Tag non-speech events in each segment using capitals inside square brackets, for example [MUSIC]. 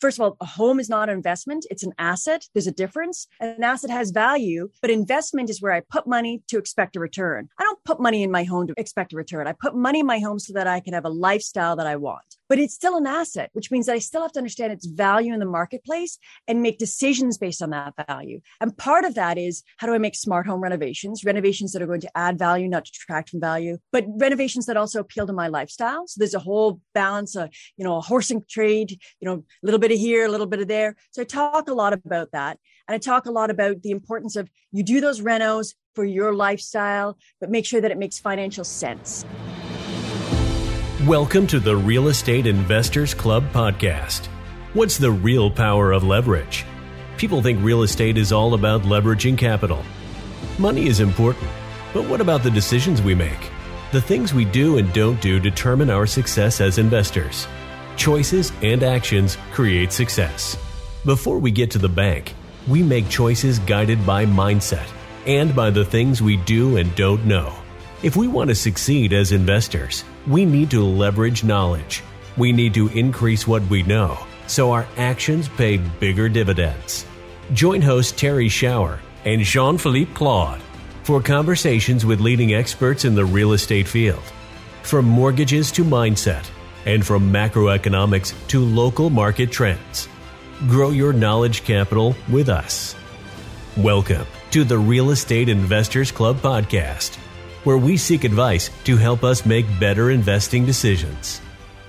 First of all, a home is not an investment. It's an asset. There's a difference. An asset has value, but investment is where I put money to expect a return. I don't put money in my home to expect a return. I put money in my home so that I can have a lifestyle that I want but it's still an asset, which means that I still have to understand its value in the marketplace and make decisions based on that value. And part of that is how do I make smart home renovations, renovations that are going to add value, not detract from value, but renovations that also appeal to my lifestyle. So there's a whole balance of, you know, a horsing trade, you know, a little bit of here, a little bit of there. So I talk a lot about that. And I talk a lot about the importance of you do those renos for your lifestyle, but make sure that it makes financial sense. Welcome to the Real Estate Investors Club podcast. What's the real power of leverage? People think real estate is all about leveraging capital. Money is important, but what about the decisions we make? The things we do and don't do determine our success as investors. Choices and actions create success. Before we get to the bank, we make choices guided by mindset and by the things we do and don't know. If we want to succeed as investors, we need to leverage knowledge. We need to increase what we know so our actions pay bigger dividends. Join host Terry Shower and Jean Philippe Claude for conversations with leading experts in the real estate field. From mortgages to mindset, and from macroeconomics to local market trends. Grow your knowledge capital with us. Welcome to the Real Estate Investors Club podcast where we seek advice to help us make better investing decisions.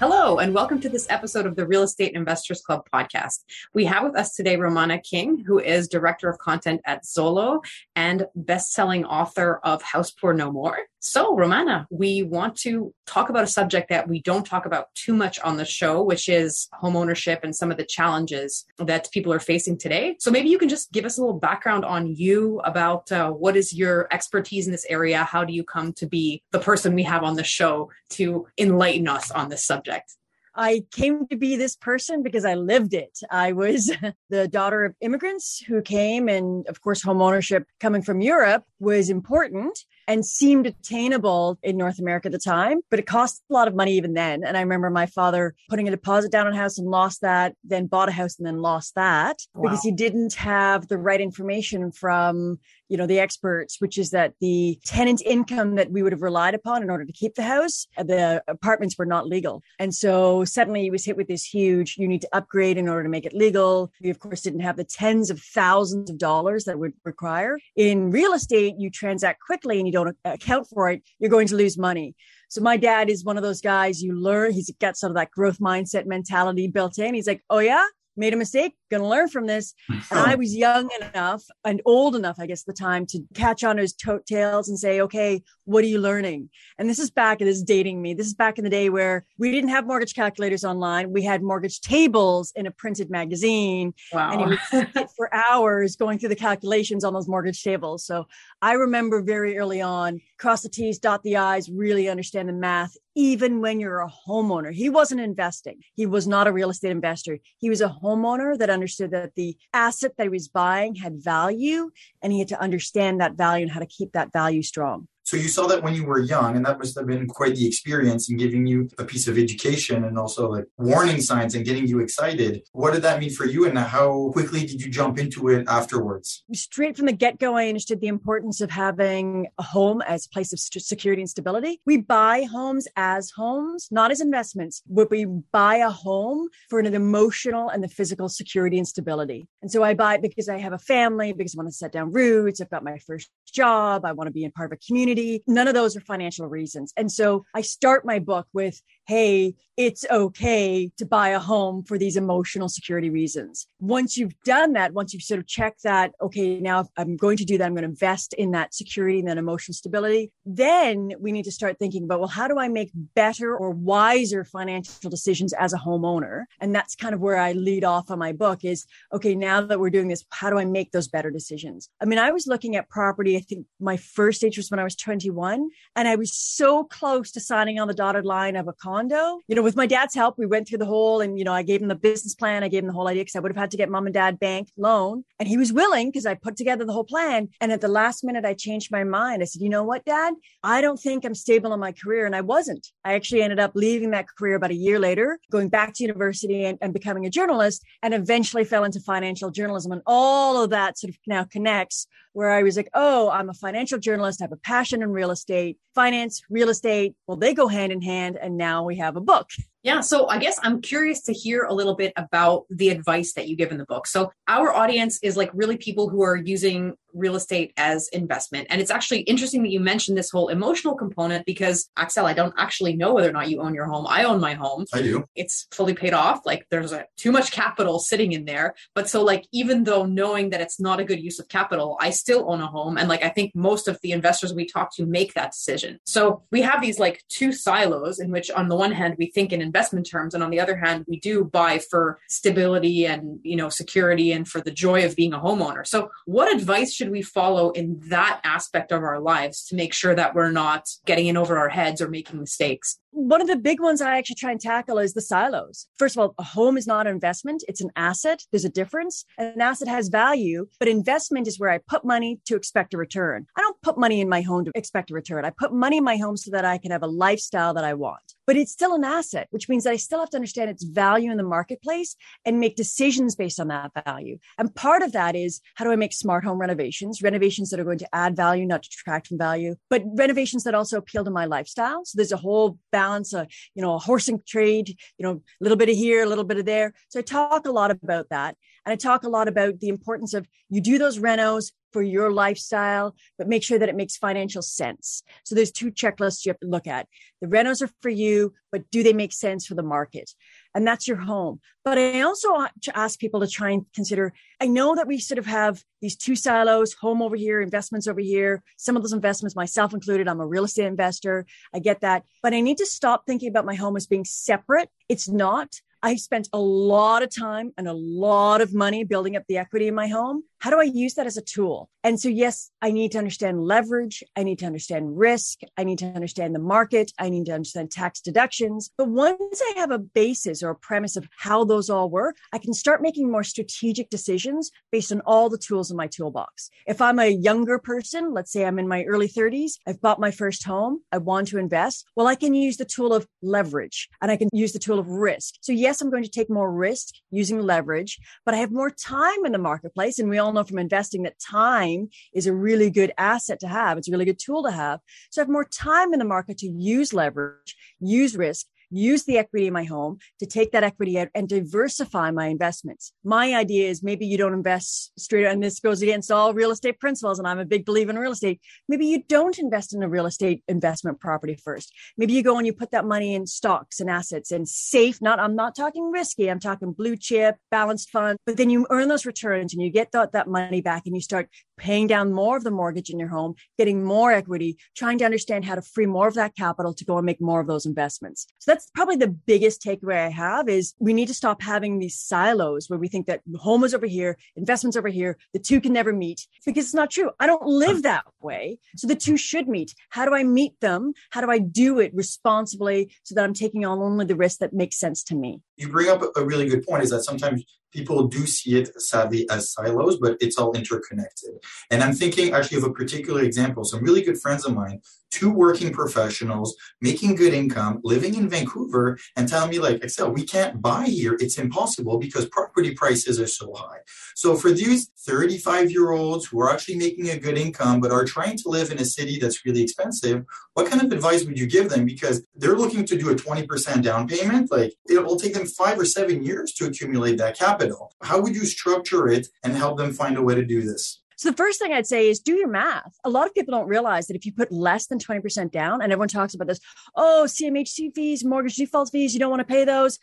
Hello, and welcome to this episode of the Real Estate Investors Club podcast. We have with us today Romana King, who is Director of Content at Zolo and best-selling author of House Poor No More. So, Romana, we want to talk about a subject that we don't talk about too much on the show, which is homeownership and some of the challenges that people are facing today. So, maybe you can just give us a little background on you about uh, what is your expertise in this area? How do you come to be the person we have on the show to enlighten us on this subject? I came to be this person because I lived it. I was [LAUGHS] the daughter of immigrants who came, and of course, home ownership coming from Europe was important and seemed attainable in North America at the time, but it cost a lot of money even then. And I remember my father putting a deposit down on a house and lost that, then bought a house and then lost that wow. because he didn't have the right information from you know, the experts, which is that the tenant income that we would have relied upon in order to keep the house, the apartments were not legal. And so suddenly he was hit with this huge, you need to upgrade in order to make it legal. We, of course, didn't have the tens of thousands of dollars that would require. In real estate, you transact quickly and you don't account for it, you're going to lose money. So my dad is one of those guys you learn, he's got sort of that growth mindset mentality built in. He's like, Oh yeah, made a mistake, gonna learn from this. And I was young enough and old enough, I guess, the time to catch on his tails and say, okay, what are you learning? And this is back, it is dating me. This is back in the day where we didn't have mortgage calculators online. We had mortgage tables in a printed magazine. Wow. And he would sit [LAUGHS] for hours going through the calculations on those mortgage tables. So I remember very early on, cross the T's, dot the I's, really understand the math even when you're a homeowner. He wasn't investing. He was not a real estate investor. He was a homeowner that understood that the asset that he was buying had value and he had to understand that value and how to keep that value strong. So you saw that when you were young, and that must have been quite the experience in giving you a piece of education and also like warning signs and getting you excited. What did that mean for you, and how quickly did you jump into it afterwards? Straight from the get go, I understood the importance of having a home as a place of security and stability. We buy homes as homes, not as investments, but we buy a home for an emotional and the physical security and stability. And so I buy it because I have a family, because I want to set down roots. I've got my first job. I want to be in part of a community None of those are financial reasons. And so I start my book with, Hey, it's okay to buy a home for these emotional security reasons. Once you've done that, once you've sort of checked that, okay, now I'm going to do that, I'm going to invest in that security and that emotional stability, then we need to start thinking about, well, how do I make better or wiser financial decisions as a homeowner? And that's kind of where I lead off on my book is, okay, now that we're doing this, how do I make those better decisions? I mean, I was looking at property. I think my first stage was when I was 21 and I was so close to signing on the dotted line of a contract condo. You know, with my dad's help, we went through the whole and, you know, I gave him the business plan. I gave him the whole idea because I would have had to get mom and dad bank loan. And he was willing because I put together the whole plan. And at the last minute, I changed my mind. I said, you know what, dad? I don't think I'm stable in my career. And I wasn't. I actually ended up leaving that career about a year later, going back to university and, and becoming a journalist and eventually fell into financial journalism. And all of that sort of now connects where I was like, oh, I'm a financial journalist. I have a passion in real estate, finance, real estate. Well, they go hand in hand. And now we have a book. Yeah. So I guess I'm curious to hear a little bit about the advice that you give in the book. So our audience is like really people who are using real estate as investment. And it's actually interesting that you mentioned this whole emotional component because Axel, I don't actually know whether or not you own your home. I own my home. I do. It's fully paid off. Like there's a, too much capital sitting in there. But so like even though knowing that it's not a good use of capital, I still own a home. And like I think most of the investors we talk to make that decision. So we have these like two silos in which on the one hand we think in investment terms. And on the other hand we do buy for stability and you know security and for the joy of being a homeowner. So what advice should we follow in that aspect of our lives to make sure that we're not getting in over our heads or making mistakes one of the big ones I actually try and tackle is the silos. First of all, a home is not an investment. It's an asset. There's a difference. An asset has value, but investment is where I put money to expect a return. I don't put money in my home to expect a return. I put money in my home so that I can have a lifestyle that I want but it's still an asset, which means that I still have to understand its value in the marketplace and make decisions based on that value. And part of that is how do I make smart home renovations, renovations that are going to add value, not detract from value, but renovations that also appeal to my lifestyle. So there's a whole balance, a you know, a horsing trade, you know, a little bit of here, a little bit of there. So I talk a lot about that. And I talk a lot about the importance of you do those renos, for your lifestyle, but make sure that it makes financial sense. So there's two checklists you have to look at. The renos are for you, but do they make sense for the market? And that's your home. But I also ask people to try and consider, I know that we sort of have these two silos, home over here, investments over here. Some of those investments, myself included, I'm a real estate investor. I get that. But I need to stop thinking about my home as being separate. It's not. I spent a lot of time and a lot of money building up the equity in my home. How do I use that as a tool? And so, yes, I need to understand leverage. I need to understand risk. I need to understand the market. I need to understand tax deductions. But once I have a basis or a premise of how those all work, I can start making more strategic decisions based on all the tools in my toolbox. If I'm a younger person, let's say I'm in my early 30s, I've bought my first home, I want to invest. Well, I can use the tool of leverage and I can use the tool of risk. So, yes, I'm going to take more risk using leverage, but I have more time in the marketplace. And we all know from investing that time is a really good asset to have. It's a really good tool to have. So have more time in the market to use leverage, use risk, use the equity in my home to take that equity out and diversify my investments. My idea is maybe you don't invest straight, and this goes against all real estate principles. And I'm a big believer in real estate. Maybe you don't invest in a real estate investment property first. Maybe you go and you put that money in stocks and assets and safe, not, I'm not talking risky. I'm talking blue chip, balanced fund, but then you earn those returns and you get that, that money back and you start paying down more of the mortgage in your home, getting more equity, trying to understand how to free more of that capital to go and make more of those investments. So that's that's probably the biggest takeaway I have is we need to stop having these silos where we think that home is over here, investments over here, the two can never meet because it's not true. I don't live that way. So the two should meet. How do I meet them? How do I do it responsibly so that I'm taking on only the risk that makes sense to me? You bring up a really good point is that sometimes people do see it sadly as silos, but it's all interconnected. And I'm thinking actually of a particular example. Some really good friends of mine two working professionals making good income, living in Vancouver, and telling me, like, Excel, we can't buy here. It's impossible because property prices are so high. So for these 35 year olds who are actually making a good income but are trying to live in a city that's really expensive, what kind of advice would you give them? Because they're looking to do a 20% down payment. Like it will take them five or seven years to accumulate that capital. How would you structure it and help them find a way to do this? So the first thing I'd say is do your math. A lot of people don't realize that if you put less than 20% down, and everyone talks about this, oh, CMHC fees, mortgage default fees, you don't want to pay those.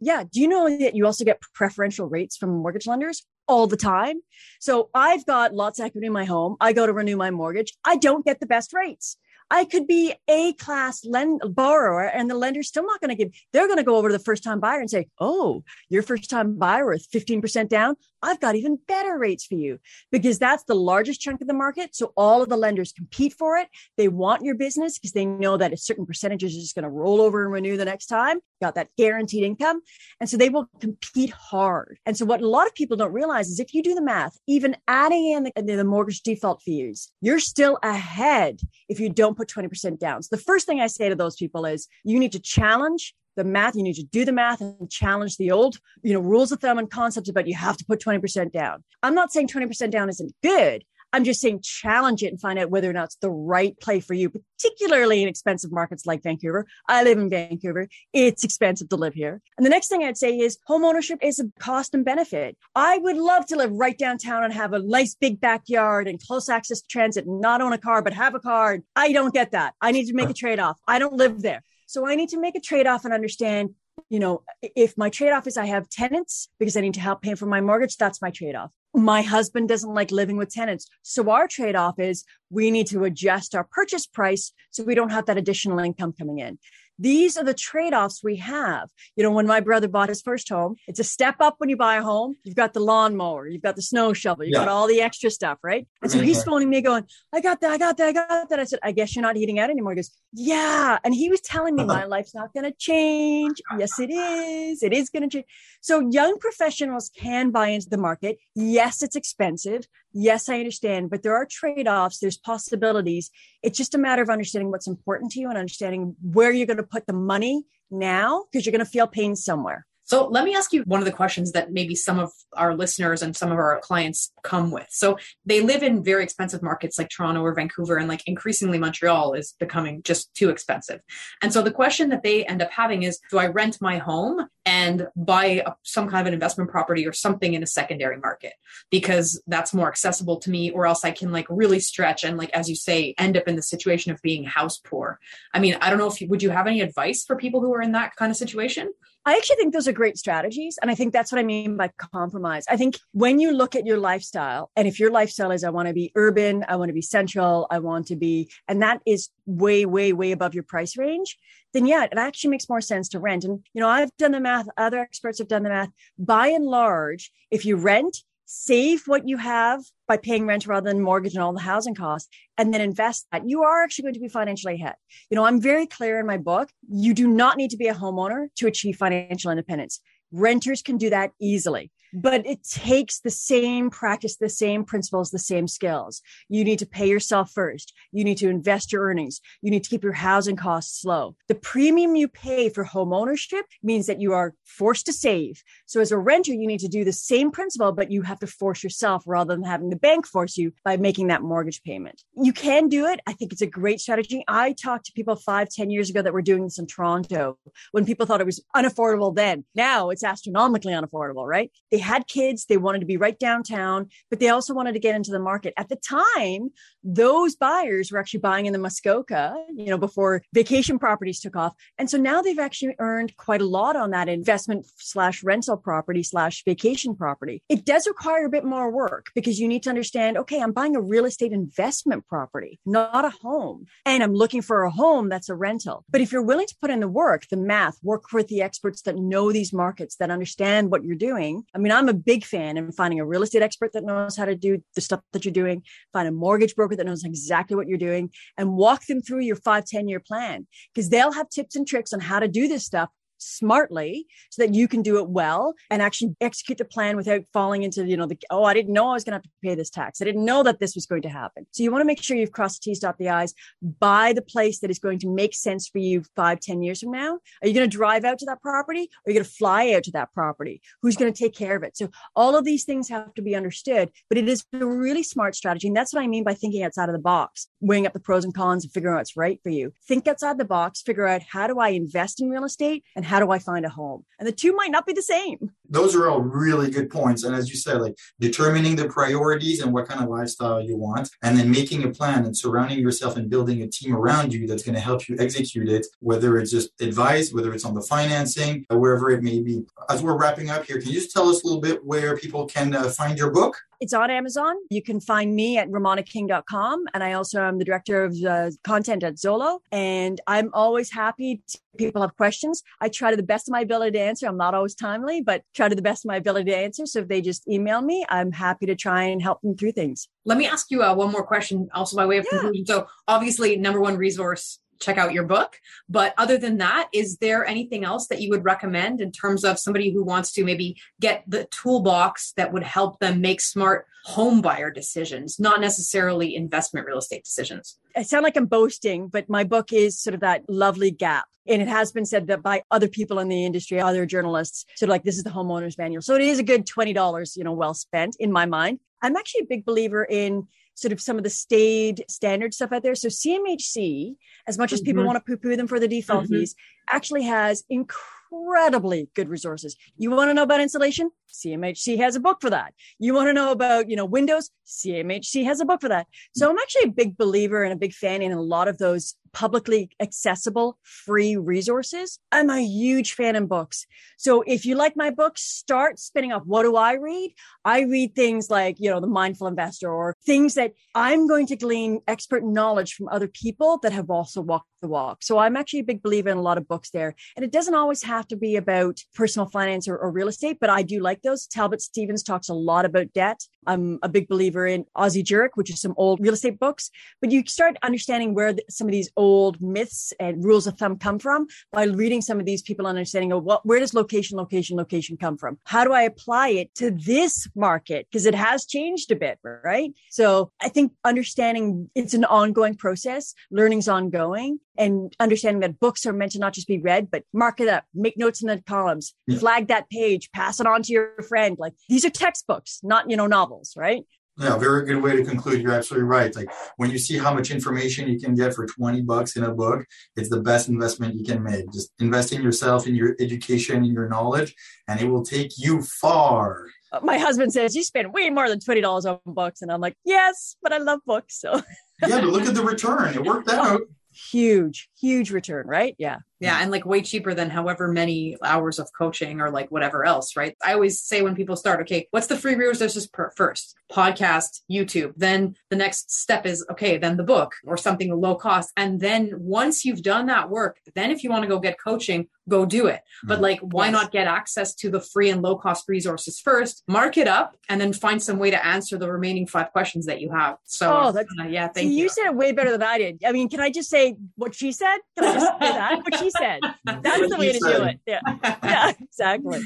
Yeah. Do you know that you also get preferential rates from mortgage lenders? all the time. So I've got lots of equity in my home. I go to renew my mortgage. I don't get the best rates. I could be a class lend borrower and the lender's still not going to give, they're going to go over to the first time buyer and say, Oh, your first time buyer with 15% down. I've got even better rates for you because that's the largest chunk of the market. So all of the lenders compete for it. They want your business because they know that a certain percentage is just going to roll over and renew the next time. Got that guaranteed income. And so they will compete hard. And so what a lot of people don't realize is if you do the math, even adding in the, the mortgage default fees, you're still ahead if you don't put 20% down. So the first thing I say to those people is you need to challenge the math. You need to do the math and challenge the old, you know, rules of thumb and concepts about you have to put 20% down. I'm not saying 20% down isn't good. I'm just saying challenge it and find out whether or not it's the right play for you, particularly in expensive markets like Vancouver. I live in Vancouver. It's expensive to live here. And the next thing I'd say is home ownership is a cost and benefit. I would love to live right downtown and have a nice big backyard and close access to transit not own a car, but have a car. I don't get that. I need to make a trade off. I don't live there. So I need to make a trade off and understand, you know, if my trade off is I have tenants because I need to help pay for my mortgage, that's my trade off. My husband doesn't like living with tenants. So our trade off is we need to adjust our purchase price so we don't have that additional income coming in. These are the trade offs we have. You know, when my brother bought his first home, it's a step up when you buy a home. You've got the lawnmower, you've got the snow shovel, you've yeah. got all the extra stuff, right? And so he's mm-hmm. phoning me going, I got that, I got that, I got that. I said, I guess you're not heating out anymore. He goes, Yeah. And he was telling me uh-huh. my life's not going to change. Yes, it is. It is going to change. So young professionals can buy into the market. Yes, it's expensive. Yes, I understand, but there are trade offs, there's possibilities. It's just a matter of understanding what's important to you and understanding where you're going to put the money now because you're going to feel pain somewhere. So let me ask you one of the questions that maybe some of our listeners and some of our clients come with. So they live in very expensive markets like Toronto or Vancouver, and like increasingly Montreal is becoming just too expensive. And so the question that they end up having is Do I rent my home and buy a, some kind of an investment property or something in a secondary market because that's more accessible to me, or else I can like really stretch and, like, as you say, end up in the situation of being house poor? I mean, I don't know if you would you have any advice for people who are in that kind of situation? I actually think those are great strategies. And I think that's what I mean by compromise. I think when you look at your lifestyle, and if your lifestyle is, I want to be urban, I want to be central, I want to be, and that is way, way, way above your price range, then yeah, it actually makes more sense to rent. And, you know, I've done the math, other experts have done the math. By and large, if you rent, save what you have by paying rent rather than mortgage and all the housing costs and then invest that. You are actually going to be financially ahead. You know i'm very clear in my book you do not need to be a homeowner to achieve financial independence. Renters can do that easily but it takes the same practice, the same principles, the same skills. You need to pay yourself first. You need to invest your earnings. You need to keep your housing costs low. The premium you pay for home ownership means that you are forced to save. So as a renter, you need to do the same principle, but you have to force yourself rather than having the bank force you by making that mortgage payment. You can do it. I think it's a great strategy. I talked to people five, ten years ago that were doing this in Toronto when people thought it was unaffordable then. Now it's astronomically unaffordable, right? They had kids, they wanted to be right downtown, but they also wanted to get into the market. At the time, those buyers were actually buying in the Muskoka, you know, before vacation properties took off. And so now they've actually earned quite a lot on that investment slash rental property slash vacation property. It does require a bit more work because you need to understand, okay, I'm buying a real estate investment property, not a home. And I'm looking for a home that's a rental. But if you're willing to put in the work, the math, work with the experts that know these markets, that understand what you're doing. I mean, I'm a big fan in finding a real estate expert that knows how to do the stuff that you're doing, find a mortgage broker that knows exactly what you're doing and walk them through your five ten year plan. Because they'll have tips and tricks on how to do this stuff smartly so that you can do it well and actually execute the plan without falling into, you know, the, oh, I didn't know I was going to have to pay this tax. I didn't know that this was going to happen. So you want to make sure you've crossed the T's, dot the I's, buy the place that is going to make sense for you five, ten years from now. Are you going to drive out to that property or are you going to fly out to that property? Who's going to take care of it? So all of these things have to be understood, but it is a really smart strategy. And that's what I mean by thinking outside of the box, weighing up the pros and cons and figuring out what's right for you. Think outside the box, figure out how do I invest in real estate and how do I find a home? And the two might not be the same. Those are all really good points. And as you said, like determining the priorities and what kind of lifestyle you want, and then making a plan and surrounding yourself and building a team around you that's going to help you execute it, whether it's just advice, whether it's on the financing, wherever it may be. As we're wrapping up here, can you just tell us a little bit where people can uh, find your book? It's on Amazon. You can find me at romanaking.com. And I also am the director of uh, content at Zolo. And I'm always happy to people have questions. I try to the best of my ability to answer. I'm not always timely, but try try to the best of my ability to answer. So if they just email me, I'm happy to try and help them through things. Let me ask you uh, one more question, also by way of yeah. conclusion. So obviously, number one resource check out your book. But other than that, is there anything else that you would recommend in terms of somebody who wants to maybe get the toolbox that would help them make smart home buyer decisions, not necessarily investment real estate decisions? I sound like I'm boasting, but my book is sort of that lovely gap. And it has been said that by other people in the industry, other journalists, sort of like this is the homeowner's manual. So it is a good $20, you know, well spent in my mind. I'm actually a big believer in sort of some of the staid standard stuff out there. So CMHC, as much as people mm-hmm. want to poo poo them for the default mm-hmm. fees, actually has incredibly good resources. You want to know about insulation? CMHC has a book for that. You want to know about, you know, Windows? CMHC has a book for that. So I'm actually a big believer and a big fan in a lot of those publicly accessible free resources. I'm a huge fan in books. So if you like my books, start spinning off. What do I read? I read things like, you know, The Mindful Investor or things that I'm going to glean expert knowledge from other people that have also walked the walk. So I'm actually a big believer in a lot of books there. And it doesn't always have to be about personal finance or, or real estate, but I do like those. Talbot Stevens talks a lot about debt. I'm a big believer in Ozzie Jurock, which is some old real estate books, but you start understanding where the, some of these old myths and rules of thumb come from by reading some of these people and understanding of what, where does location, location, location come from? How do I apply it to this market? Because it has changed a bit, right? So I think understanding it's an ongoing process. Learning's ongoing and understanding that books are meant to not just be read, but mark it up, make notes in the columns, yeah. flag that page, pass it on to your friend. Like these are textbooks, not, you know, novels, right? Yeah, very good way to conclude. You're absolutely right. Like when you see how much information you can get for 20 bucks in a book, it's the best investment you can make. Just invest in yourself, in your education, in your knowledge, and it will take you far. Uh, my husband says you spend way more than $20 on books. And I'm like, yes, but I love books. So yeah, but look at the return. It worked [LAUGHS] out huge, huge return, right? Yeah. Yeah. And like way cheaper than however many hours of coaching or like whatever else, right? I always say when people start, okay, what's the free resources per first? Podcast, YouTube. Then the next step is, okay, then the book or something low cost. And then once you've done that work, then if you want to go get coaching, go do it. But mm-hmm. like, why yes. not get access to the free and low cost resources first, mark it up, and then find some way to answer the remaining five questions that you have. So, oh, that's, uh, yeah, thank you. You said it way better than I did. I mean, can I just say what she said? Can I just say that? What she said. [LAUGHS] That's the way to do it. Yeah. [LAUGHS] Yeah, exactly.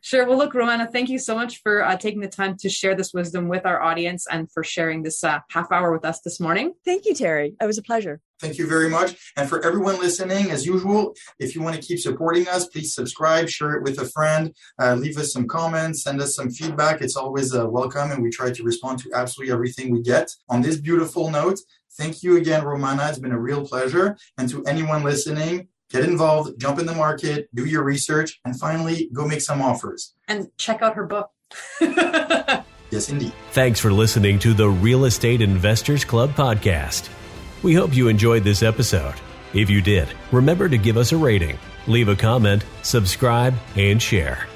Sure. Well, look, Romana, thank you so much for uh, taking the time to share this wisdom with our audience and for sharing this uh, half hour with us this morning. Thank you, Terry. It was a pleasure. Thank you very much. And for everyone listening, as usual, if you want to keep supporting us, please subscribe, share it with a friend, uh, leave us some comments, send us some feedback. It's always uh, welcome, and we try to respond to absolutely everything we get. On this beautiful note, thank you again, Romana. It's been a real pleasure. And to anyone listening, get involved, jump in the market, do your research, and finally go make some offers. And check out her book. [LAUGHS] yes, indeed. Thanks for listening to the Real Estate Investors Club podcast. We hope you enjoyed this episode. If you did, remember to give us a rating, leave a comment, subscribe, and share.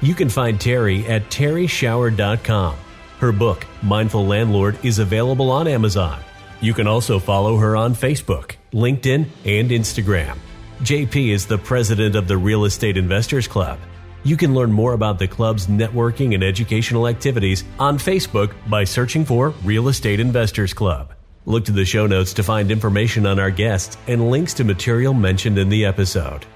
You can find Terry at terryshower.com. Her book, Mindful Landlord, is available on Amazon. You can also follow her on Facebook, LinkedIn, and Instagram. JP is the president of the Real Estate Investors Club. You can learn more about the club's networking and educational activities on Facebook by searching for Real Estate Investors Club. Look to the show notes to find information on our guests and links to material mentioned in the episode.